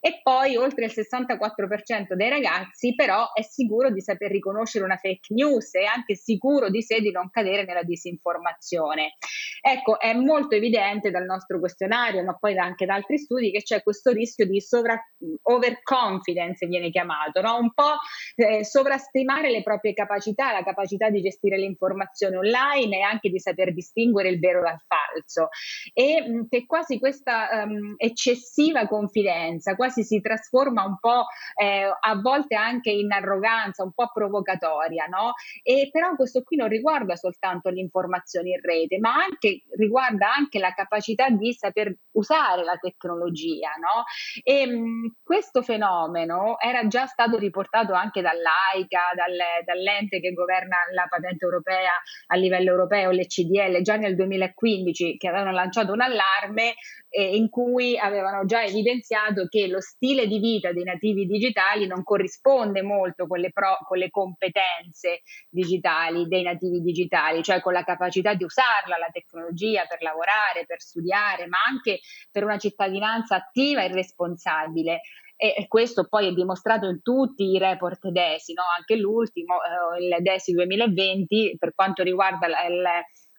E poi oltre il 64% dei ragazzi però è sicuro di saper riconoscere una fake news e anche sicuro di sé di non cadere nella disinformazione. Ecco, è molto evidente dal nostro questionario, ma poi anche da altri studi, che c'è questo rischio di sovra- overconfidence, viene chiamato, no? un po' eh, sovrastimare le proprie capacità, la capacità di gestire l'informazione online e anche di saper distinguere il vero dal falso. E mh, che quasi questa um, eccessiva confidenza quasi si trasforma un po' eh, a volte anche in arroganza, un po' provocatoria, no? E però questo qui non riguarda soltanto l'informazione in rete, ma anche riguarda anche la capacità di saper usare la tecnologia, no? E mh, questo fenomeno era già stato riportato anche dall'AICA, dal, dall'ente che governa la patente europea a livello europeo, l'ECDL, già nel 2015, che avevano lanciato un allarme eh, in cui avevano già evidenziato che lo stile di vita dei nativi digitali non corrisponde molto con le, pro, con le competenze digitali dei nativi digitali, cioè con la capacità di usarla, la tecnologia per lavorare, per studiare, ma anche per una cittadinanza attiva e responsabile e questo poi è dimostrato in tutti i report DESI, no? anche l'ultimo, eh, il DESI 2020, per quanto riguarda il,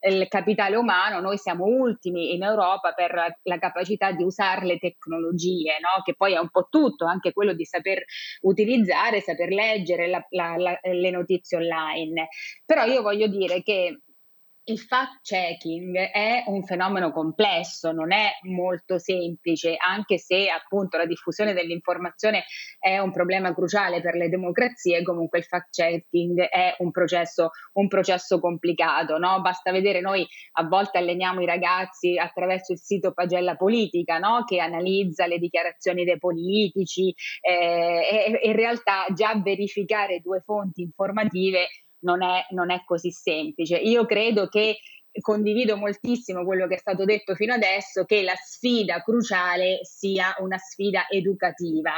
il capitale umano, noi siamo ultimi in Europa per la capacità di usare le tecnologie, no? che poi è un po' tutto, anche quello di saper utilizzare, saper leggere la, la, le notizie online. Però io voglio dire che il fact checking è un fenomeno complesso, non è molto semplice, anche se appunto la diffusione dell'informazione è un problema cruciale per le democrazie, comunque il fact checking è un processo, un processo complicato. No? Basta vedere, noi a volte alleniamo i ragazzi attraverso il sito Pagella Politica, no? che analizza le dichiarazioni dei politici eh, e in realtà già verificare due fonti informative non è, non è così semplice. Io credo che condivido moltissimo quello che è stato detto fino adesso, che la sfida cruciale sia una sfida educativa,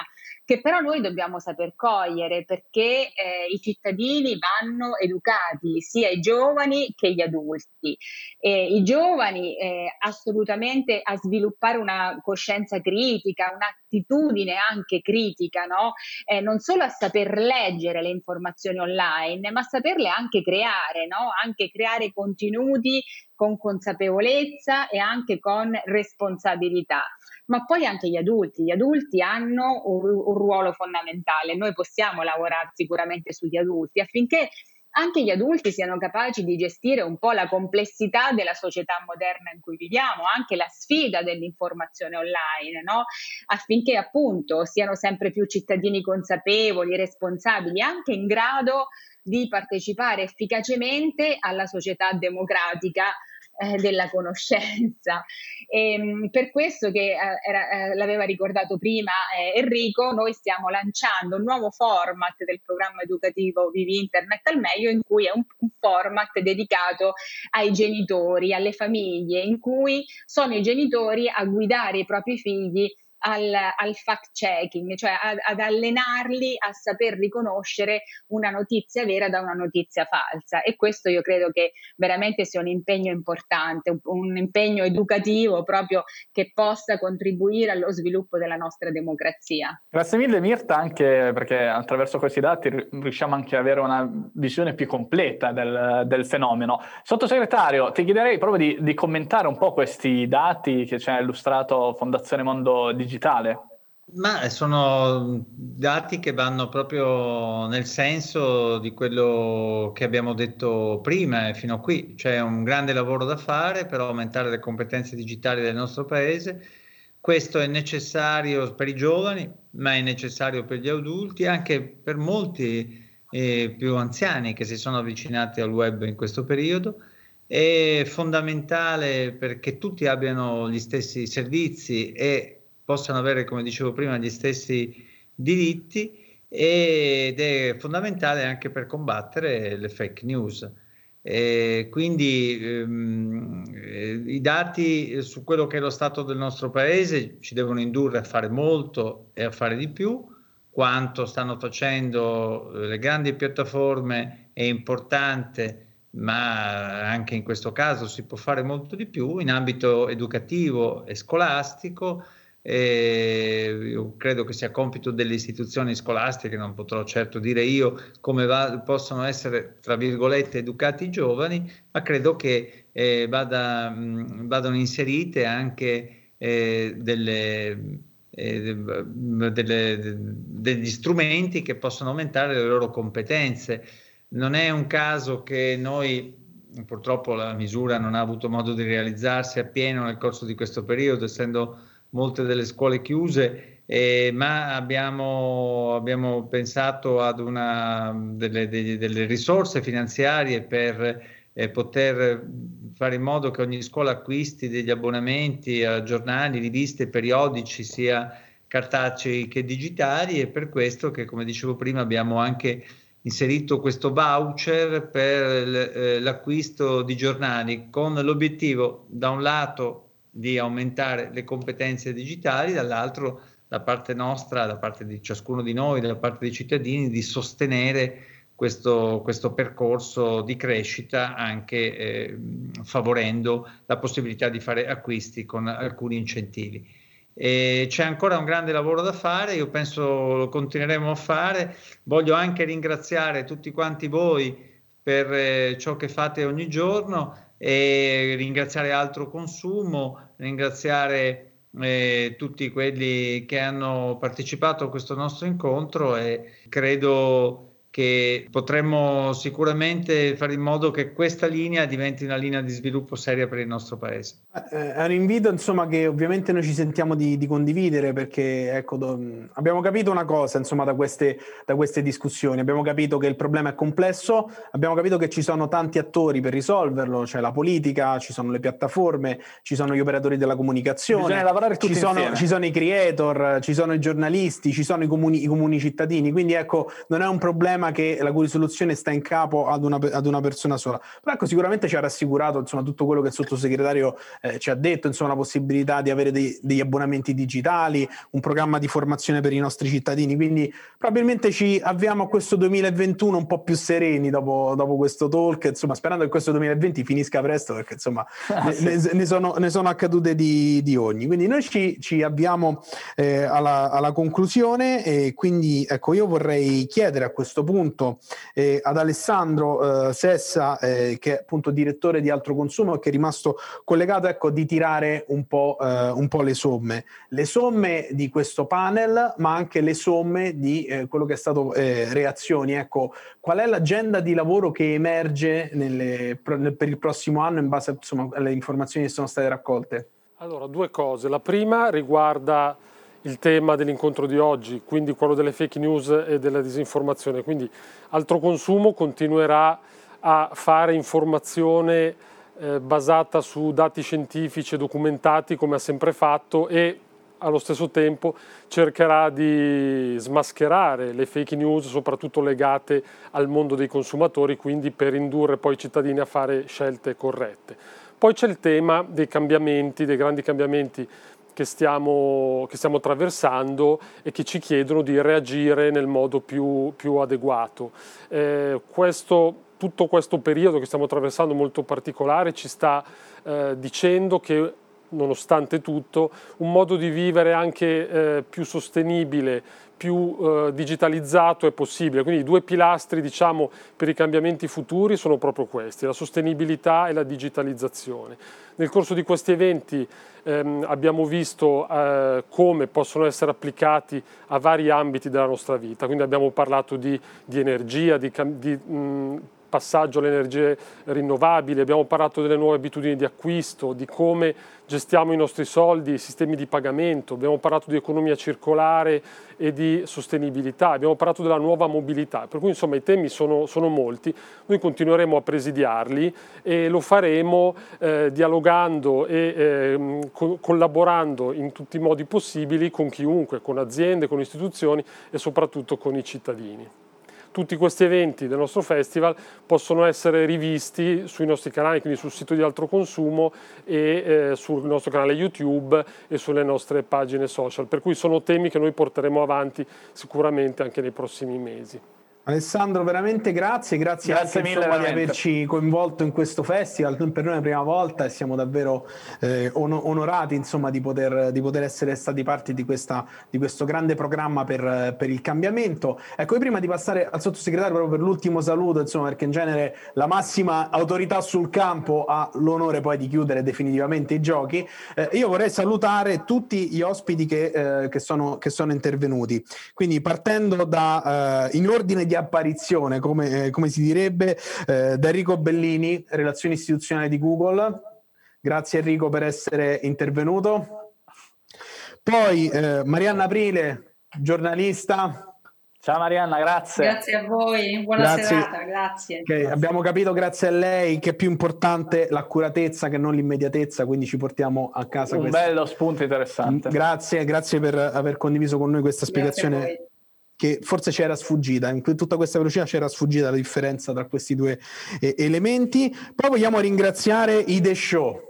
che però noi dobbiamo saper cogliere perché eh, i cittadini vanno educati, sia i giovani che gli adulti. Eh, I giovani eh, assolutamente a sviluppare una coscienza critica, un'attitudine anche critica, no? Eh, non solo a saper leggere le informazioni online, ma a saperle anche creare, no? anche creare contenuti con consapevolezza e anche con responsabilità ma poi anche gli adulti. Gli adulti hanno un, un ruolo fondamentale. Noi possiamo lavorare sicuramente sugli adulti affinché anche gli adulti siano capaci di gestire un po' la complessità della società moderna in cui viviamo, anche la sfida dell'informazione online, no? affinché appunto siano sempre più cittadini consapevoli, responsabili, anche in grado di partecipare efficacemente alla società democratica eh, della conoscenza. E, ehm, per questo che eh, era, eh, l'aveva ricordato prima eh, Enrico, noi stiamo lanciando un nuovo format del programma educativo Vivi Internet al meglio, in cui è un, un format dedicato ai genitori, alle famiglie, in cui sono i genitori a guidare i propri figli al, al fact checking, cioè ad, ad, allenarli a saper riconoscere una notizia vera da una notizia falsa. E questo io credo che veramente sia un impegno importante, un, un impegno educativo proprio che possa contribuire allo sviluppo della nostra democrazia. Grazie mille Mirta, anche perché attraverso questi dati riusciamo anche ad avere una visione più completa del, del fenomeno. Sottosegretario, ti chiederei proprio di, di commentare un po' questi dati che ci ha illustrato Fondazione Mondo Digitale digitale? Ma sono dati che vanno proprio nel senso di quello che abbiamo detto prima e fino a qui. C'è un grande lavoro da fare per aumentare le competenze digitali del nostro paese. Questo è necessario per i giovani, ma è necessario per gli adulti, anche per molti eh, più anziani che si sono avvicinati al web in questo periodo. È fondamentale perché tutti abbiano gli stessi servizi e possano avere, come dicevo prima, gli stessi diritti ed è fondamentale anche per combattere le fake news. E quindi ehm, eh, i dati su quello che è lo stato del nostro paese ci devono indurre a fare molto e a fare di più. Quanto stanno facendo le grandi piattaforme è importante, ma anche in questo caso si può fare molto di più in ambito educativo e scolastico io credo che sia compito delle istituzioni scolastiche, non potrò certo dire io come va, possono essere, tra virgolette, educati i giovani, ma credo che eh, vada, mh, vadano inserite anche eh, delle, eh, delle, degli strumenti che possono aumentare le loro competenze. Non è un caso che noi purtroppo la misura non ha avuto modo di realizzarsi appieno nel corso di questo periodo, essendo molte delle scuole chiuse, eh, ma abbiamo, abbiamo, pensato ad una delle, delle, delle risorse finanziarie per eh, poter fare in modo che ogni scuola acquisti degli abbonamenti a giornali, riviste, periodici, sia cartacei che digitali e per questo che come dicevo prima abbiamo anche inserito questo voucher per eh, l'acquisto di giornali con l'obiettivo da un lato di aumentare le competenze digitali, dall'altro da parte nostra, da parte di ciascuno di noi, da parte dei cittadini, di sostenere questo, questo percorso di crescita anche eh, favorendo la possibilità di fare acquisti con alcuni incentivi. E c'è ancora un grande lavoro da fare, io penso lo continueremo a fare. Voglio anche ringraziare tutti quanti voi per eh, ciò che fate ogni giorno e ringraziare Altro Consumo, ringraziare eh, tutti quelli che hanno partecipato a questo nostro incontro e credo che potremmo sicuramente fare in modo che questa linea diventi una linea di sviluppo seria per il nostro paese. Eh, è un invito insomma che ovviamente noi ci sentiamo di, di condividere perché ecco, do, abbiamo capito una cosa insomma da queste, da queste, discussioni, abbiamo capito che il problema è complesso, abbiamo capito che ci sono tanti attori per risolverlo, c'è la politica, ci sono le piattaforme, ci sono gli operatori della comunicazione, Bisogna lavorare tutti ci sono, ci sono i creator, ci sono i giornalisti, ci sono i comuni, i comuni cittadini, quindi ecco non è un problema problema che la cui risoluzione sta in capo ad una, ad una persona sola. Però ecco, sicuramente ci ha rassicurato insomma, tutto quello che il sottosegretario eh, ci ha detto, insomma, la possibilità di avere dei, degli abbonamenti digitali, un programma di formazione per i nostri cittadini. Quindi probabilmente ci avviamo a questo 2021 un po' più sereni dopo, dopo questo talk, insomma, sperando che questo 2020 finisca presto, perché insomma [LAUGHS] ah, sì. ne, ne, sono, ne, sono, accadute di, di, ogni. Quindi noi ci, ci avviamo eh, alla, alla conclusione e quindi ecco, io vorrei chiedere a questo punto eh, ad Alessandro eh, Sessa, eh, che è appunto direttore di Altro Consumo e che è rimasto collegato, ecco, di tirare un po', eh, un po', le somme. Le somme di questo panel, ma anche le somme di eh, quello che è stato eh, reazioni. Ecco, qual è l'agenda di lavoro che emerge nelle, per il prossimo anno in base insomma, alle informazioni che sono state raccolte? Allora, due cose. La prima riguarda il tema dell'incontro di oggi, quindi quello delle fake news e della disinformazione. Quindi altro consumo continuerà a fare informazione eh, basata su dati scientifici e documentati come ha sempre fatto e allo stesso tempo cercherà di smascherare le fake news, soprattutto legate al mondo dei consumatori, quindi per indurre poi i cittadini a fare scelte corrette. Poi c'è il tema dei cambiamenti, dei grandi cambiamenti che stiamo, che stiamo attraversando e che ci chiedono di reagire nel modo più, più adeguato. Eh, questo, tutto questo periodo che stiamo attraversando molto particolare ci sta eh, dicendo che nonostante tutto, un modo di vivere anche eh, più sostenibile, più eh, digitalizzato è possibile. Quindi i due pilastri diciamo, per i cambiamenti futuri sono proprio questi, la sostenibilità e la digitalizzazione. Nel corso di questi eventi ehm, abbiamo visto eh, come possono essere applicati a vari ambiti della nostra vita, quindi abbiamo parlato di, di energia, di, di mh, passaggio alle energie rinnovabili, abbiamo parlato delle nuove abitudini di acquisto, di come gestiamo i nostri soldi, i sistemi di pagamento, abbiamo parlato di economia circolare e di sostenibilità, abbiamo parlato della nuova mobilità, per cui insomma i temi sono, sono molti, noi continueremo a presidiarli e lo faremo eh, dialogando e eh, co- collaborando in tutti i modi possibili con chiunque, con aziende, con istituzioni e soprattutto con i cittadini tutti questi eventi del nostro festival possono essere rivisti sui nostri canali, quindi sul sito di Altro Consumo e eh, sul nostro canale YouTube e sulle nostre pagine social, per cui sono temi che noi porteremo avanti sicuramente anche nei prossimi mesi. Alessandro, veramente grazie, grazie, grazie anche, mille insomma, di averci coinvolto in questo festival, [LAUGHS] per noi è la prima volta e siamo davvero eh, onorati insomma, di, poter, di, poter, essere stati parte di, questa, di questo grande programma per, per, il cambiamento. Ecco, prima di passare al sottosegretario proprio per l'ultimo saluto, insomma, perché in genere la massima autorità sul campo ha l'onore poi di chiudere definitivamente i giochi, eh, io vorrei salutare tutti gli ospiti che, eh, che, sono, che sono, intervenuti. Quindi partendo da, eh, in ordine di apparizione, come, eh, come si direbbe, eh, da Enrico Bellini, relazioni istituzionali di Google. Grazie Enrico per essere intervenuto. Poi eh, Marianna Aprile, giornalista. Ciao Marianna, grazie. Grazie a voi, buona grazie. serata, grazie. Okay, abbiamo capito grazie a lei che è più importante l'accuratezza che non l'immediatezza, quindi ci portiamo a casa. Un questa... bello spunto interessante. Grazie, grazie per aver condiviso con noi questa spiegazione che forse c'era sfuggita, in tutta questa velocità c'era sfuggita la differenza tra questi due eh, elementi. Poi vogliamo ringraziare i The Show,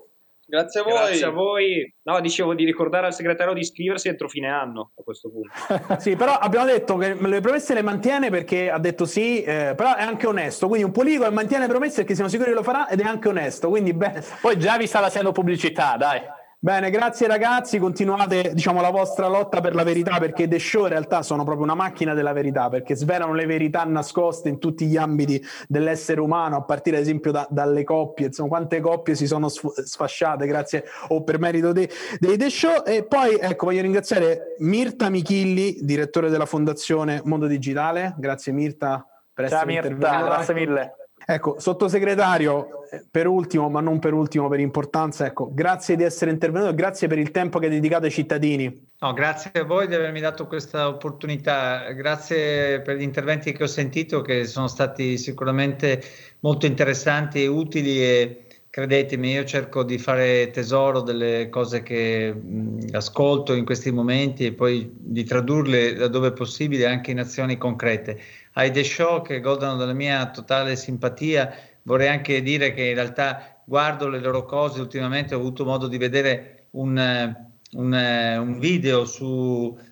Grazie a voi. Grazie a voi. No, dicevo di ricordare al segretario di iscriversi entro fine anno a questo punto. [LAUGHS] sì, però abbiamo detto che le promesse le mantiene perché ha detto sì, eh, però è anche onesto. Quindi un politico che mantiene le promesse perché siamo sicuri che lo farà ed è anche onesto. Quindi bene. Poi già vi sta facendo pubblicità, dai. Bene, grazie ragazzi, continuate diciamo, la vostra lotta per la verità perché The Show in realtà sono proprio una macchina della verità perché svelano le verità nascoste in tutti gli ambiti dell'essere umano a partire ad esempio da, dalle coppie, insomma quante coppie si sono sfasciate grazie o per merito dei, dei The Show e poi ecco voglio ringraziare Mirta Michilli, direttore della fondazione Mondo Digitale, grazie Mirta per Ciao essere Mirta, intervenuta. grazie mille. Ecco, sottosegretario, eh, per ultimo, ma non per ultimo per importanza, ecco, grazie di essere intervenuto e grazie per il tempo che hai dedicato ai cittadini. No, grazie a voi di avermi dato questa opportunità, grazie per gli interventi che ho sentito che sono stati sicuramente molto interessanti e utili e credetemi, io cerco di fare tesoro delle cose che mh, ascolto in questi momenti e poi di tradurle laddove possibile anche in azioni concrete ai The Show che godono della mia totale simpatia. Vorrei anche dire che in realtà guardo le loro cose, ultimamente ho avuto modo di vedere un, un, un video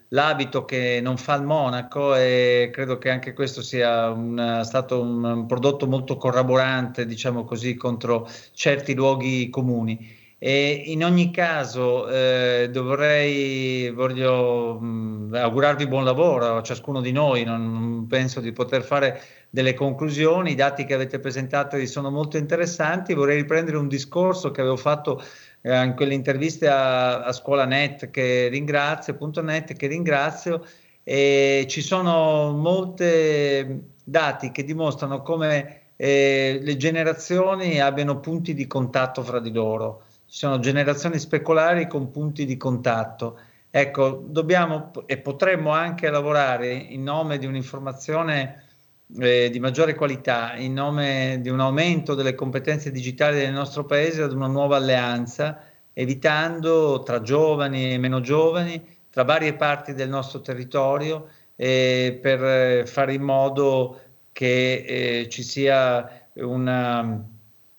sull'abito che non fa il monaco e credo che anche questo sia un, stato un, un prodotto molto corroborante, diciamo così, contro certi luoghi comuni. E in ogni caso eh, dovrei, voglio mh, augurarvi buon lavoro a ciascuno di noi, non penso di poter fare delle conclusioni, i dati che avete presentato sono molto interessanti, vorrei riprendere un discorso che avevo fatto eh, in quelle interviste a, a Scuola Net che ringrazio, punto net che ringrazio e ci sono molti dati che dimostrano come eh, le generazioni abbiano punti di contatto fra di loro ci sono generazioni speculari con punti di contatto. Ecco, dobbiamo e potremmo anche lavorare in nome di un'informazione eh, di maggiore qualità, in nome di un aumento delle competenze digitali del nostro paese ad una nuova alleanza, evitando tra giovani e meno giovani, tra varie parti del nostro territorio, eh, per fare in modo che eh, ci sia una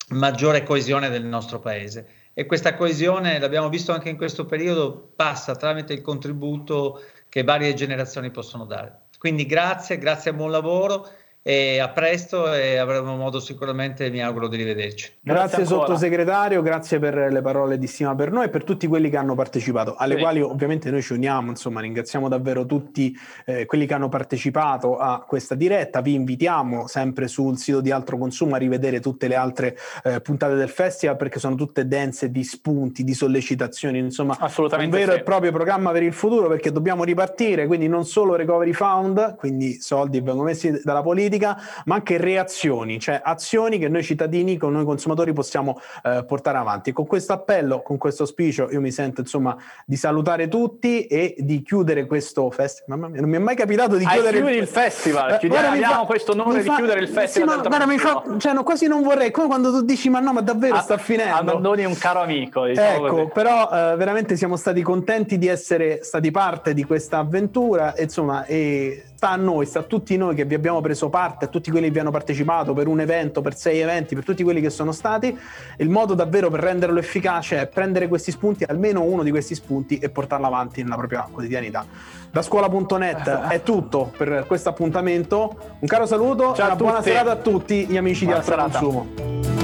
maggiore coesione del nostro paese e questa coesione, l'abbiamo visto anche in questo periodo, passa tramite il contributo che varie generazioni possono dare. Quindi grazie, grazie a buon lavoro e a presto e avremo modo sicuramente, mi auguro, di rivederci. Grazie, grazie sottosegretario, grazie per le parole di stima per noi e per tutti quelli che hanno partecipato, alle sì. quali ovviamente noi ci uniamo, insomma ringraziamo davvero tutti eh, quelli che hanno partecipato a questa diretta, vi invitiamo sempre sul sito di Altro Consumo a rivedere tutte le altre eh, puntate del festival perché sono tutte dense di spunti, di sollecitazioni, insomma Assolutamente un vero sì. e proprio programma per il futuro perché dobbiamo ripartire, quindi non solo Recovery Fund, quindi soldi vengono messi dalla politica, ma anche reazioni, cioè azioni che noi cittadini, con noi consumatori possiamo eh, portare avanti. Con questo appello, con questo auspicio, io mi sento insomma di salutare tutti e di chiudere questo festival. Mamma mia, non mi è mai capitato di Hai chiudere il, il festival. Chiudiamo, mi abbiamo fa- questo onore di fa- chiudere il sì, festival. ma del guarda, mi fa, cioè, no, quasi non vorrei, come quando tu dici ma no, ma davvero Ah, sta finendo. Abbandoni un caro amico. Diciamo Ecco, così. però eh, veramente siamo stati contenti di essere stati parte di questa avventura, insomma, e sta a noi, sta a tutti noi che vi abbiamo preso parte, a tutti quelli che vi hanno partecipato per un evento, per sei eventi, per tutti quelli che sono stati. Il modo davvero per renderlo efficace è prendere questi spunti, almeno uno di questi spunti, e portarlo avanti nella propria quotidianità. Da scuola.net è tutto per questo appuntamento. Un caro saluto Ciao e una buona serata a tutti gli amici Buona di serata. Consumo.